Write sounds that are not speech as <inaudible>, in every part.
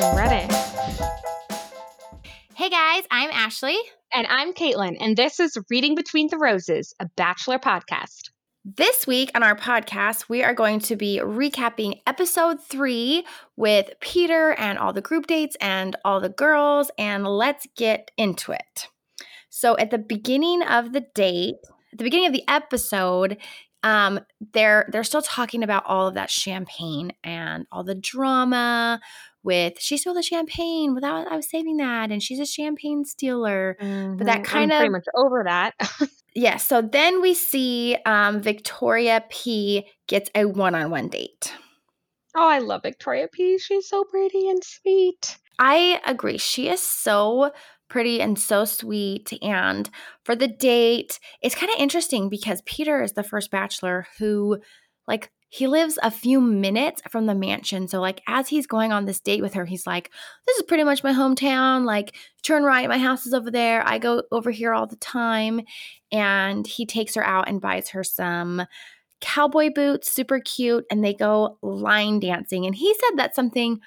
am ready. Hey guys, I'm Ashley. And I'm Caitlin, and this is Reading Between the Roses, a Bachelor podcast. This week on our podcast, we are going to be recapping episode three with Peter and all the group dates and all the girls, and let's get into it. So, at the beginning of the date, at the beginning of the episode, um, they're they're still talking about all of that champagne and all the drama with she stole the champagne without I was saving that and she's a champagne stealer. Mm-hmm. But that kind I'm of pretty much over that. <laughs> yeah. So then we see um, Victoria P gets a one-on-one date. oh, I love Victoria P. She's so pretty and sweet. I agree. She is so pretty and so sweet. And for the date, it's kind of interesting because Peter is the first bachelor who, like, he lives a few minutes from the mansion. So, like, as he's going on this date with her, he's like, This is pretty much my hometown. Like, turn right, my house is over there. I go over here all the time. And he takes her out and buys her some cowboy boots, super cute. And they go line dancing. And he said that's something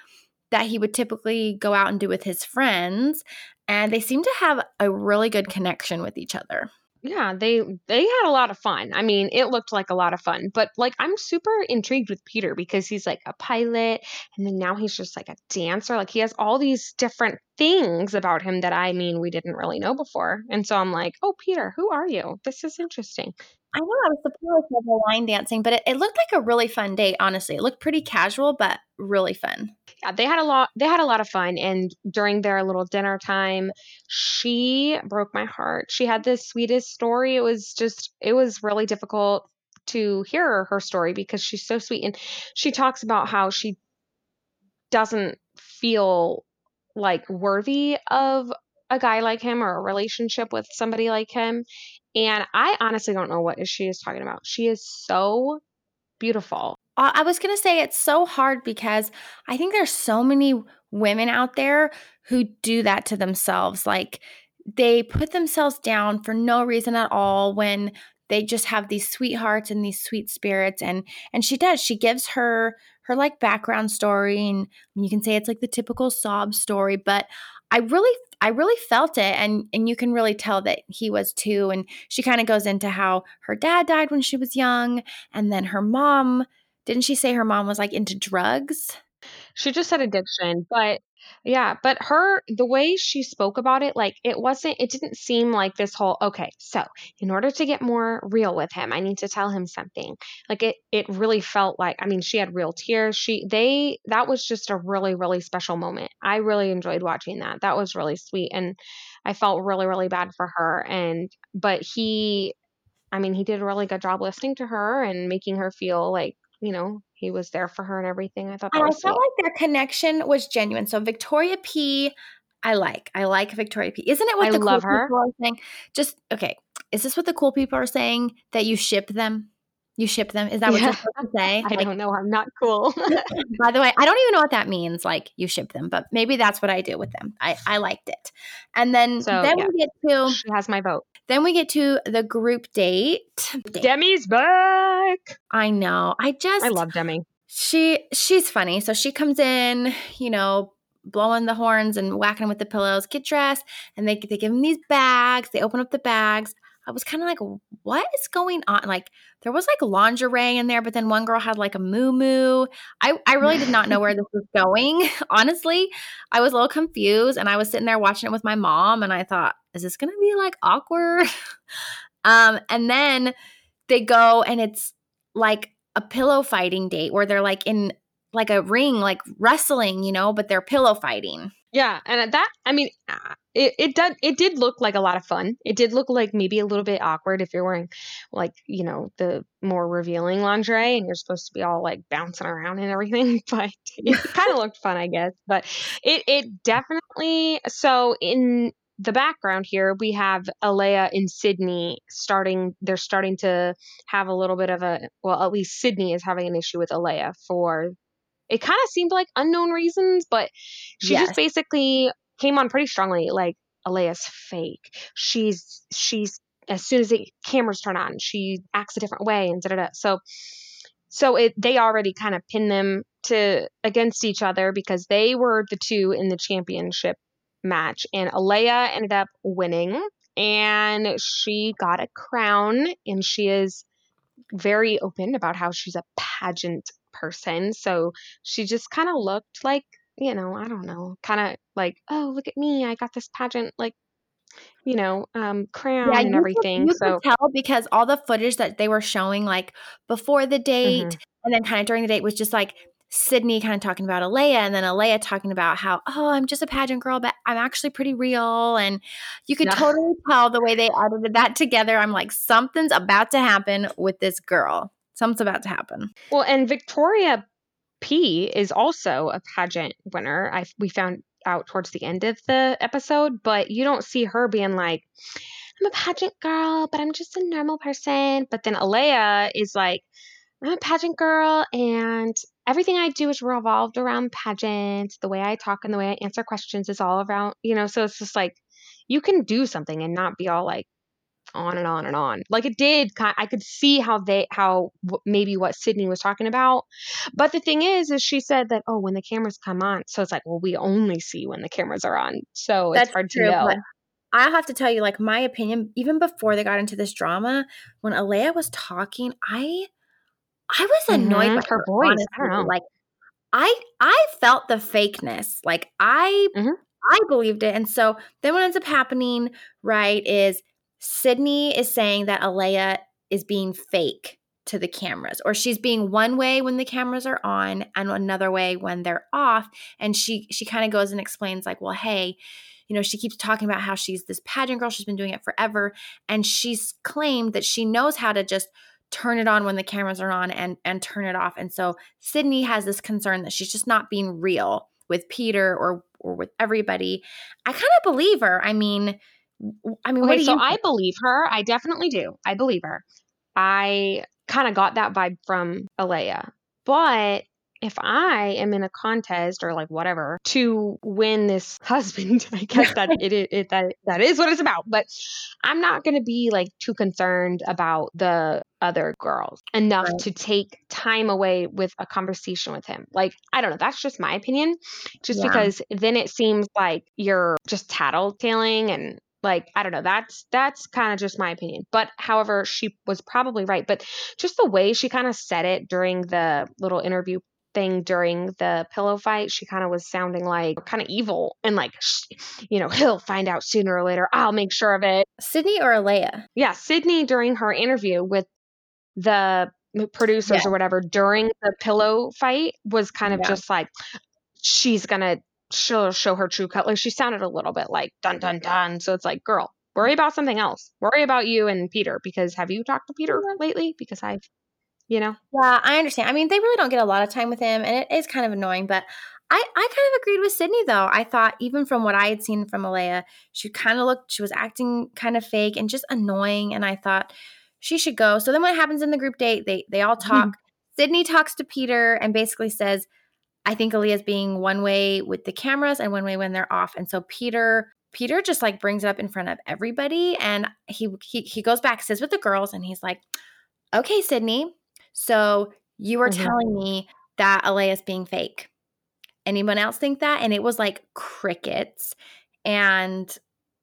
that he would typically go out and do with his friends. And they seem to have a really good connection with each other. Yeah, they they had a lot of fun. I mean, it looked like a lot of fun. But like I'm super intrigued with Peter because he's like a pilot and then now he's just like a dancer. Like he has all these different things about him that I mean we didn't really know before. And so I'm like, "Oh, Peter, who are you? This is interesting." I know I was surprised by the line dancing, but it, it looked like a really fun date, honestly. It looked pretty casual, but really fun. Yeah, they had a lot they had a lot of fun and during their little dinner time, she broke my heart. She had the sweetest story. It was just it was really difficult to hear her story because she's so sweet and she talks about how she doesn't feel like worthy of a guy like him or a relationship with somebody like him. And I honestly don't know what she is talking about. She is so beautiful. I was going to say it's so hard because I think there's so many women out there who do that to themselves. Like they put themselves down for no reason at all when they just have these sweethearts and these sweet spirits and and she does she gives her her like background story and you can say it's like the typical sob story but i really i really felt it and and you can really tell that he was too and she kind of goes into how her dad died when she was young and then her mom didn't she say her mom was like into drugs She just said addiction, but yeah, but her the way she spoke about it, like it wasn't it didn't seem like this whole okay, so in order to get more real with him, I need to tell him something. Like it it really felt like I mean, she had real tears. She they that was just a really, really special moment. I really enjoyed watching that. That was really sweet. And I felt really, really bad for her. And but he I mean, he did a really good job listening to her and making her feel like, you know, he was there for her and everything. I thought that and i was felt sweet. like their connection was genuine so victoria p i like i like victoria p isn't it what I the love cool her. people are saying just okay is this what the cool people are saying that you ship them you ship them is that what Yeah. you're supposed to say <laughs> I Like, don't know. I'm not cool. <laughs> <laughs> By the way, I don't even know what that means. Like you ship them, but maybe that's what I do with them. I, I liked it. And then So, then yeah. we get to she has my vote. Then we get to the group date. Demi's back. I know. I just I love Demi. she she's funny. So she comes in, you know, blowing the horns and whacking them with the pillows. Get dressed, and they they give them these bags. They open up the bags. I was kind of like, what is going on? Like there was like lingerie in there, but then one girl had like a moo moo. I I really did not know where this was going. <laughs> Honestly, I was a little confused, and I was sitting there watching it with my mom, and I thought, is this gonna be like awkward? <laughs> um, and then they go, and it's like a pillow fighting date where they're like in like a ring, like wrestling, you know, but they're pillow fighting. Yeah, and that I mean, uh, it it did it did look like a lot of fun. It did look like maybe a little bit awkward if you're wearing like you know the more revealing lingerie and you're supposed to be all like bouncing around and everything. <laughs> But it <laughs> kind of looked fun, I guess. But it it definitely so in the background here we have Alayah in Sydney starting they're starting to have a little bit of a well at least Sydney is having an issue with Alayah for it kind of seemed like unknown reasons but she Yes. just basically came on pretty strongly like Alayah's fake she's she's as soon as the cameras turn on she acts a different way and da da da so so it they already kind of pin them to against each other because they were the two in the championship match, and Alayah ended up winning, and she got a crown, and she is very open about how she's a pageant person. So she just kind of looked like, you know, I don't know, kind of like, oh, look at me, I got this pageant like you know, um, crown and everything. Could, you so could tell because all the footage that they were showing, like before the date Mhm. and then kind of during the date, was just like Sydney kind of talking about Alayah, and then Alayah talking about how, oh, I'm just a pageant girl, but I'm actually pretty real. And you could Yeah. totally tell the way they edited that together. I'm like, something's about to happen with this girl. Something's about to happen. Well, and Victoria P is also a pageant winner. I we found out towards the end of the episode, but you don't see her being like, I'm a pageant girl, but I'm just a normal person. But then Alayah is like, I'm a pageant girl and everything I do is revolved around pageants. The way I talk and the way I answer questions is all around, you know, so it's just like you can do something and not be all like on and on and on. Like it did I could see how they how maybe what Sydney was talking about. But the thing is is she said that oh when the cameras come on so it's like well we only see when the cameras are on. So it's hard to know. I have to tell you, like my opinion, even before they got into this drama, when Alayah was talking, I I was annoyed Mhm, by her her, voice, I don't know. Like I I felt the fakeness. Like I Mhm. I believed it. And so then what ends up happening, right, is Sydney is saying that Alayah is being fake to the cameras or she's being one way when the cameras are on and another way when they're off. And she she kind of goes and explains like well hey you know she keeps talking about how she's this pageant girl she's been doing it forever and she's claimed that she knows how to just turn it on when the cameras are on and and turn it off. And so Sydney has this concern that she's just not being real with Peter or or with everybody. I kind of believe her. I mean I mean what Okay, do so you I believe her. I definitely do. I believe her. I kind of got that vibe from Alayah. But if I am in a contest or like whatever to win this <laughs> husband, I guess that it, <laughs> it, it that that is what it's about. But I'm not going to be like too concerned about the other girls enough Right. to take time away with a conversation with him. Like I don't know, that's just my opinion. Just Yeah. because then it seems like you're just tattletaling and like i don't know that's that's kind of just my opinion. But however she was probably right. But just the way she kind of said it during the little interview thing during the pillow fight she kind of was sounding like kind of evil and like you know <laughs> he'll find out sooner or later. I'll make sure of it. Sydney or Alayah? Yeah sydney during her interview with the producers Yeah. or whatever during the pillow fight was kind of Yeah. just like she's gonna she'll show her true color she sounded a little bit like dun dun dun so it's like girl worry about something else worry about you and peter because have you talked to peter lately because i've you know Yeah, I understand. I mean, they really don't get a lot of time with him, and it is kind of annoying. But I, I kind of agreed with Sydney, though. I thought even from what I had seen from Alayah, she kind of looked, she was acting kind of fake and just annoying. And I thought she should go. So then, what happens in the group date? They they all hmm. talk. Sydney talks to Peter and basically says, "I think Alayah's being one way with the cameras and one way when they're off." And so Peter. Peter just like brings it up in front of everybody and he he he goes back, sits with the girls, and he's like, Okay, Sydney. So you were Mhm. telling me that Alayah's being fake. Anyone else think that? And it was like crickets. And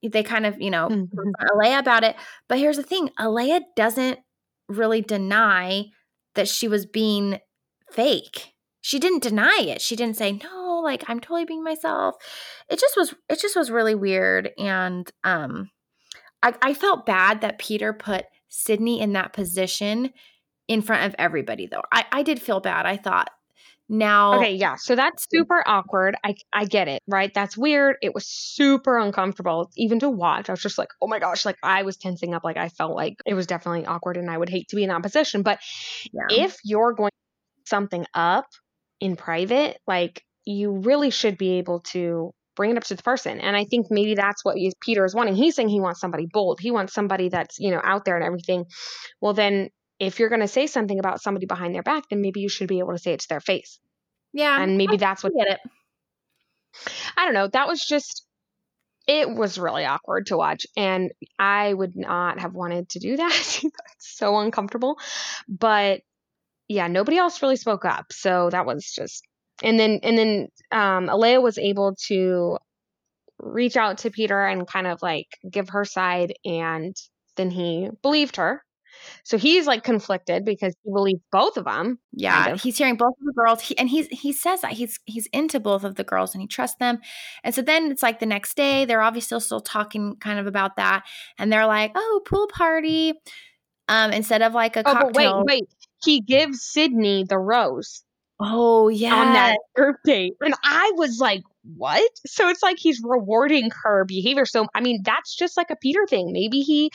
they kind of, you know, Mhm. Alayah about it. But here's the thing Alayah doesn't really deny that she was being fake. She didn't deny it. She didn't say, no, like I'm totally being myself. It just was, it just was really weird. And um I, I felt bad that Peter put Sydney in that position in front of everybody, though. I, I did feel bad. I thought, now, okay yeah so that's super awkward i i get it right that's weird it was super uncomfortable even to watch i was just like oh my gosh like i was tensing up like i felt like it was definitely awkward and i would hate to be in that position but yeah. if you're going something up in private, like you really should be able to bring it up to the person. And I think maybe that's what Peter is wanting. He's saying he wants somebody bold. He wants somebody that's, you know, out there and everything. Well, then if you're going to say something about somebody behind their back, then maybe you should be able to say it to their face. yeah, And maybe I that's what get it. I don't know. That was just it was really awkward to watch and I would not have wanted to do that. <laughs> That's so uncomfortable. But yeah, nobody else really spoke up. So that was just and then and then um Alayah was able to reach out to Peter and kind of like give her side and then he believed her. So he's like conflicted because he believes both of them. Yeah, kind of. he's hearing both of the girls, he, and he's he says that he's he's into both of the girls and he trusts them. And so then it's like the next day, they're obviously still talking kind of about that, and they're like, "Oh, pool party," um, instead of like a Oh, but wait, wait. He gives Sydney the rose Oh yeah, on that group date. And I was like, what? So it's like he's rewarding her behavior. So, I mean, that's just like a Peter thing. Maybe he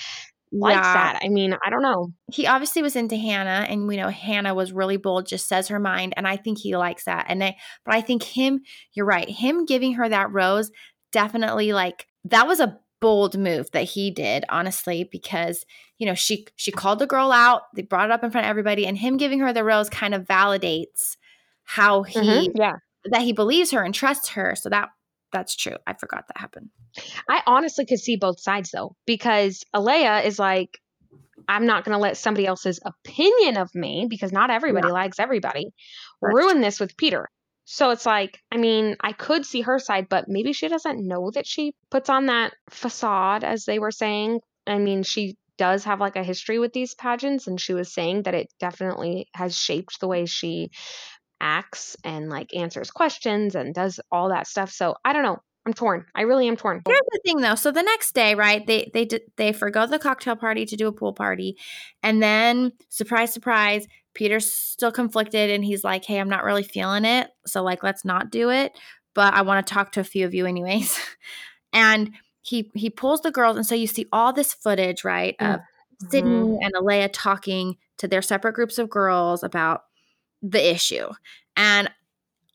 likes Yeah. that. I mean, I don't know. he obviously was into Hannah, and we know Hannah was really bold, just says her mind, and I think he likes that. And I, but I think him, you're right, him giving her that rose definitely like that was a bold move that he did, honestly, because you know she she called the girl out, they brought it up in front of everybody, and him giving her the rose kind of validates how he Mhm, Yeah. that he believes her and trusts her. So that that's true. I forgot that happened. I honestly could see both sides though, because Alayah is like, I'm not going to let somebody else's opinion of me, because not everybody likes everybody, ruin this with Peter. So it's like, I mean, I could see her side, but maybe she doesn't know that she puts on that facade, as they were saying. I mean, she does have like a history with these pageants, and she was saying that it definitely has shaped the way she acts and like answers questions and does all that stuff. So I don't know. I'm torn. I really am torn. Here's the thing, though. So the next day, right? They they they forgo the cocktail party to do a pool party, and then surprise, surprise, Peter's still conflicted, and he's like, "Hey, I'm not really feeling it, so like, let's not do it." But I want to talk to a few of you, anyways. <laughs> and he he pulls the girls, and so you see all this footage, right, of mm-hmm. Sydney and Alayah talking to their separate groups of girls about the issue. And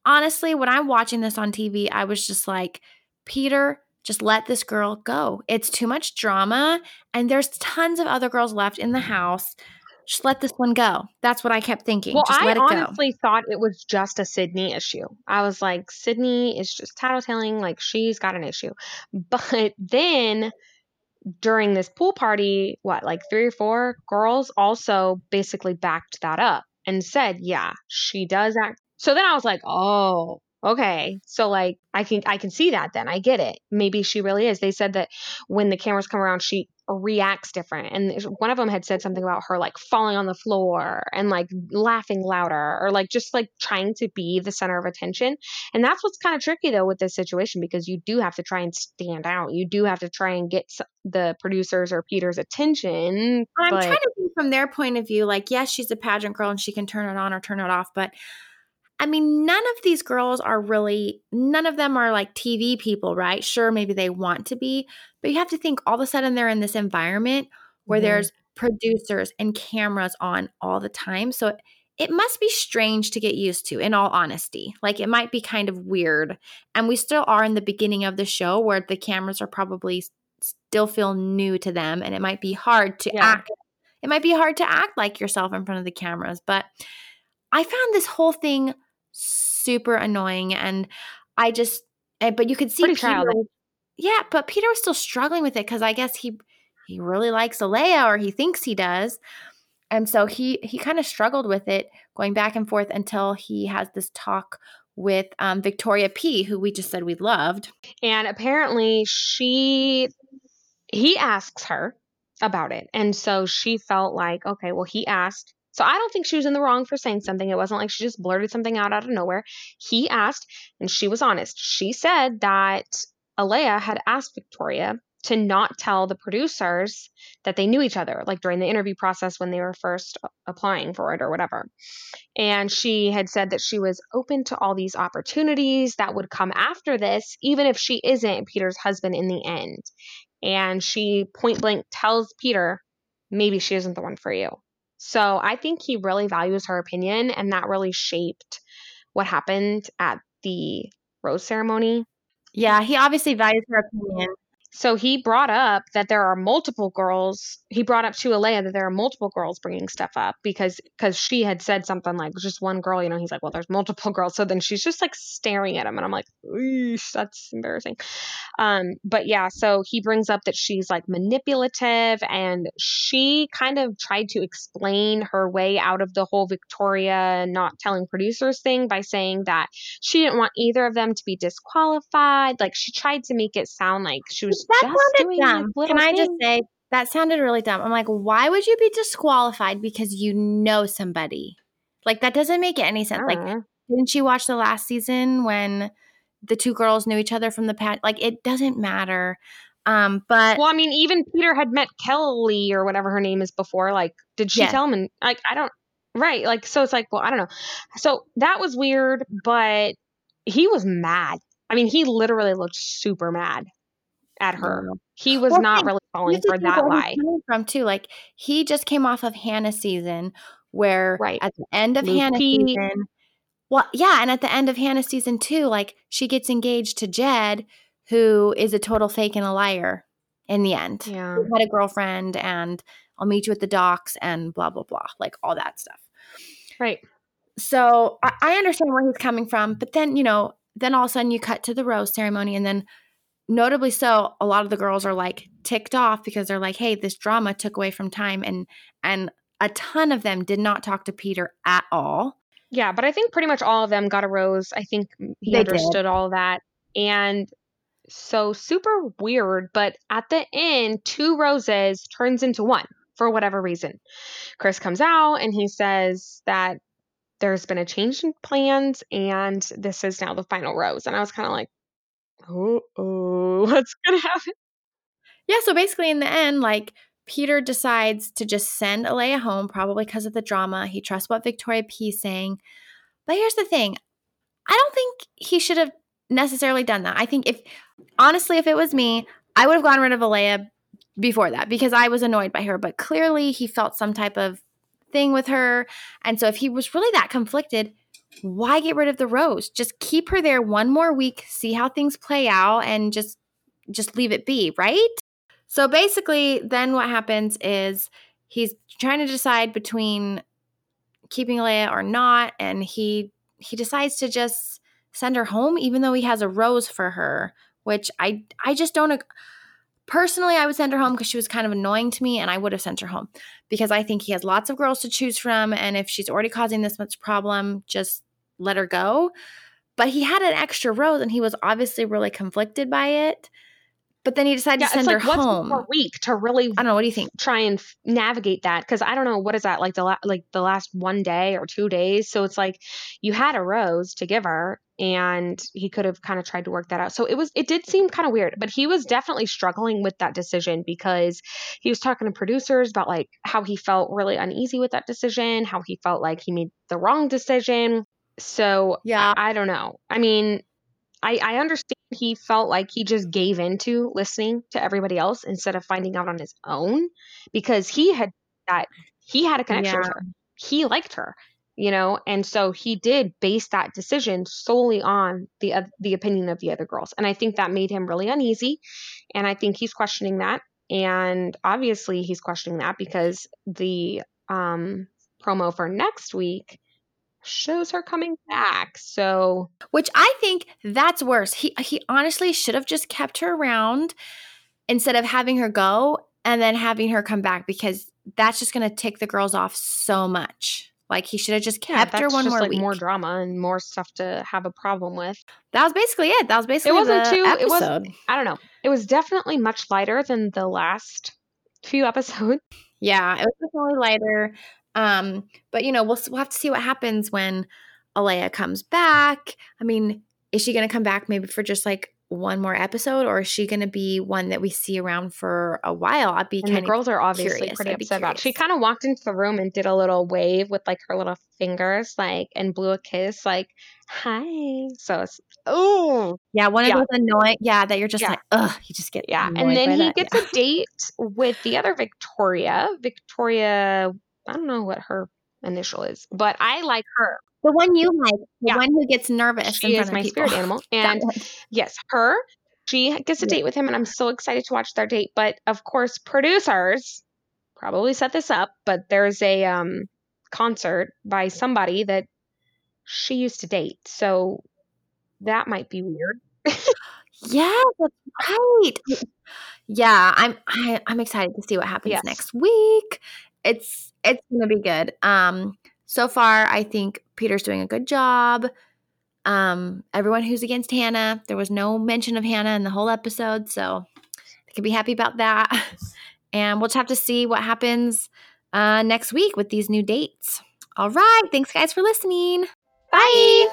honestly, when I'm watching this on TV, I was just like, Peter, just let this girl go. It's too much drama, and there's tons of other girls left in the mm-hmm. house. Just let this one go. That's what I kept thinking. Well, just I it go. honestly thought it was just a Sydney issue. I was like, Sydney is just tattletaling, like she's got an issue. But <laughs> then during this pool party, what, like three or four girls also basically backed that up and said, yeah, she does act. So then I was like, oh, okay. So like I can I can see that then. I get it. Maybe she really is. They said that when the cameras come around, she reacts different. And one of them had said something about her like falling on the floor and like laughing louder or like just like trying to be the center of attention. And that's what's kind of tricky though with this situation because you do have to try and stand out. You do have to try and get the producers or Peter's attention. I'm but trying to think from their point of view, like, yes, she's a pageant girl and she can turn it on or turn it off, but I mean, none of these girls are really, none of them are like TV people, right? Sure, maybe they want to be, but you have to think all of a sudden they're in this environment where Mhm. there's producers and cameras on all the time. So it must be strange to get used to, in all honesty. Like it might be kind of weird. And we still are in the beginning of the show where the cameras are probably still feel new to them and it might be hard to Yeah. act. It might be hard to act like yourself in front of the cameras, but I found this whole thing super annoying and I just eh, but you could see Pretty Peter childish. yeah, but Peter was still struggling with it because I guess he he really likes Alayah or he thinks he does. And so he he kind of struggled with it going back and forth until he has this talk with um, Victoria P, who we just said we loved. And apparently she he asks her about it. And so she felt like, okay, well he asked. So I don't think she was in the wrong for saying something. It wasn't like she just blurted something out out of nowhere. He asked and she was honest. She said that Alayah had asked Victoria to not tell the producers that they knew each other, like during the interview process when they were first applying for it or whatever. And she had said that she was open to all these opportunities that would come after this, even if she isn't Peter's husband in the end. And she point blank tells Peter, maybe she isn't the one for you. So I think he really values her opinion, and that really shaped what happened at the rose ceremony. Yeah, he obviously values her opinion. So he brought up that there are multiple girls. He brought up to Alayah that there are multiple girls bringing stuff up because because she had said something like just one girl. You know, he's like, well, there's multiple <laughs> girls. So then she's just like staring at him, and I'm like, that's embarrassing. Um, but yeah, so he brings up that she's like manipulative, and she kind of tried to explain her way out of the whole Victoria not telling producers thing by saying that she didn't want either of them to be disqualified. Like she tried to make it sound like she was that doing dumb. Can I just say that sounded really dumb? I'm like, why would you be disqualified because you know somebody? Like that doesn't make any sense. Like, didn't you watch the last season when the two girls knew each other from the past? Like, it doesn't matter. Um, but well, I mean, even Peter had met Kelley or whatever her name is before. Like, did she tell him? And like, I don't. Right. Like, so it's like, well, I don't know. So that was weird, but he was mad. I mean, he literally looked super mad at her. He was well, not really falling for that lie. From too, like he just came off of Hannah season, where right. at the end of Luke Hannah P. season, well, yeah, and at the end of Hannah season two, like she gets engaged to Jed, who is a total fake and a liar. In the end, yeah, he had a girlfriend, and I'll meet you at the docks, and blah blah blah, like all that stuff. Right. So I, I understand where he's coming from, but then you know, then all of a sudden you cut to the rose ceremony, and then notably so a lot of the girls are like ticked off because they're like hey this drama took away from time and and a ton of them did not talk to peter at all. Yeah but i think pretty much all of them got a rose. I think he they understood did. all that. And so super weird but at the end two roses turns into one for whatever reason. Chris comes out and he says that there's been a change in plans and this is now the final rose. And i was kind of like oh, oh, <laughs> what's gonna happen? Yeah, so basically, in the end, like Peter decides to just send Alayah home, probably because of the drama. He trusts what Victoria P is saying. But here's the thing I don't think he should have necessarily done that. I think if, honestly, if it was me, I would have gotten rid of Alayah before that because I was annoyed by her. But clearly, he felt some type of thing with her. And so, if he was really that conflicted, why get rid of the rose? Just keep her there one more week, see how things play out and just just leave it be, right? So basically, then what happens is he's trying to decide between keeping Leia or not and he he decides to just send her home even though he has a rose for her, which I I just don't Personally, I would send her home because she was kind of annoying to me, and I would have sent her home because I think he has lots of girls to choose from. And if she's already causing this much problem, just let her go. But he had an extra rose, and he was obviously really conflicted by it. But then he decided yeah, to send like, her home for a week to really. I don't know. What do you think? Try and f- navigate that because I don't know what is that like the la- like the last one day or two days. So it's like you had a rose to give her, and he could have kind of tried to work that out. So it was it did seem kind of weird, but he was definitely struggling with that decision because he was talking to producers about like how he felt really uneasy with that decision, how he felt like he made the wrong decision. So yeah, I, I don't know. I mean, I, I understand he felt like he just gave into listening to everybody else instead of finding out on his own because he had that he had a connection yeah. with her. He liked her, you know, and so he did base that decision solely on the uh, the opinion of the other girls, and I think that made him really uneasy, and I think he's questioning that, and obviously he's questioning that because the um, promo for next week shows her coming back. So, which I think that's worse. He he honestly should have just kept her around instead of having her go and then having her come back because that's just going to tick the girls off so much. Like he should have just kept yeah, her one more like week. More drama and more stuff to have a problem with. That was basically it. That was basically it wasn't too. Episode. It was. I don't know. It was definitely much lighter than the last few episodes. Yeah, it was definitely lighter. Um, but you know, we'll we'll have to see what happens when Alayah comes back. I mean, is she going to come back maybe for just like one more episode, or is she going to be one that we see around for a while? I'd be kind of girls are obviously curious. pretty upset about. She kind of walked into the room and did a little wave with like her little fingers, like and blew a kiss, like hi. So it's oh yeah, one of yeah. those annoying yeah that you're just yeah. like ugh, you just get yeah, and then he that. gets yeah. a date with the other Victoria, Victoria I don't know what her initial is, but I like her. The one you like, the yeah. one who gets nervous. She is my spirit animal, <laughs> and yes, her. she gets a date with him, and I'm so excited to watch their date. But of course, producers probably set this up, but there's a um, concert by somebody that she used to date. So that might be weird. <gasps> Yeah, that's right. <laughs> Yeah, I'm I, I'm excited to see what happens Yes. next week. It's it's gonna be good. Um, so far, I think Peter's doing a good job. Um, everyone who's against Hannah, there was no mention of Hannah in the whole episode, so they can be happy about that. <laughs> And we'll just have to see what happens uh, next week with these new dates. All right, thanks guys for listening. Bye.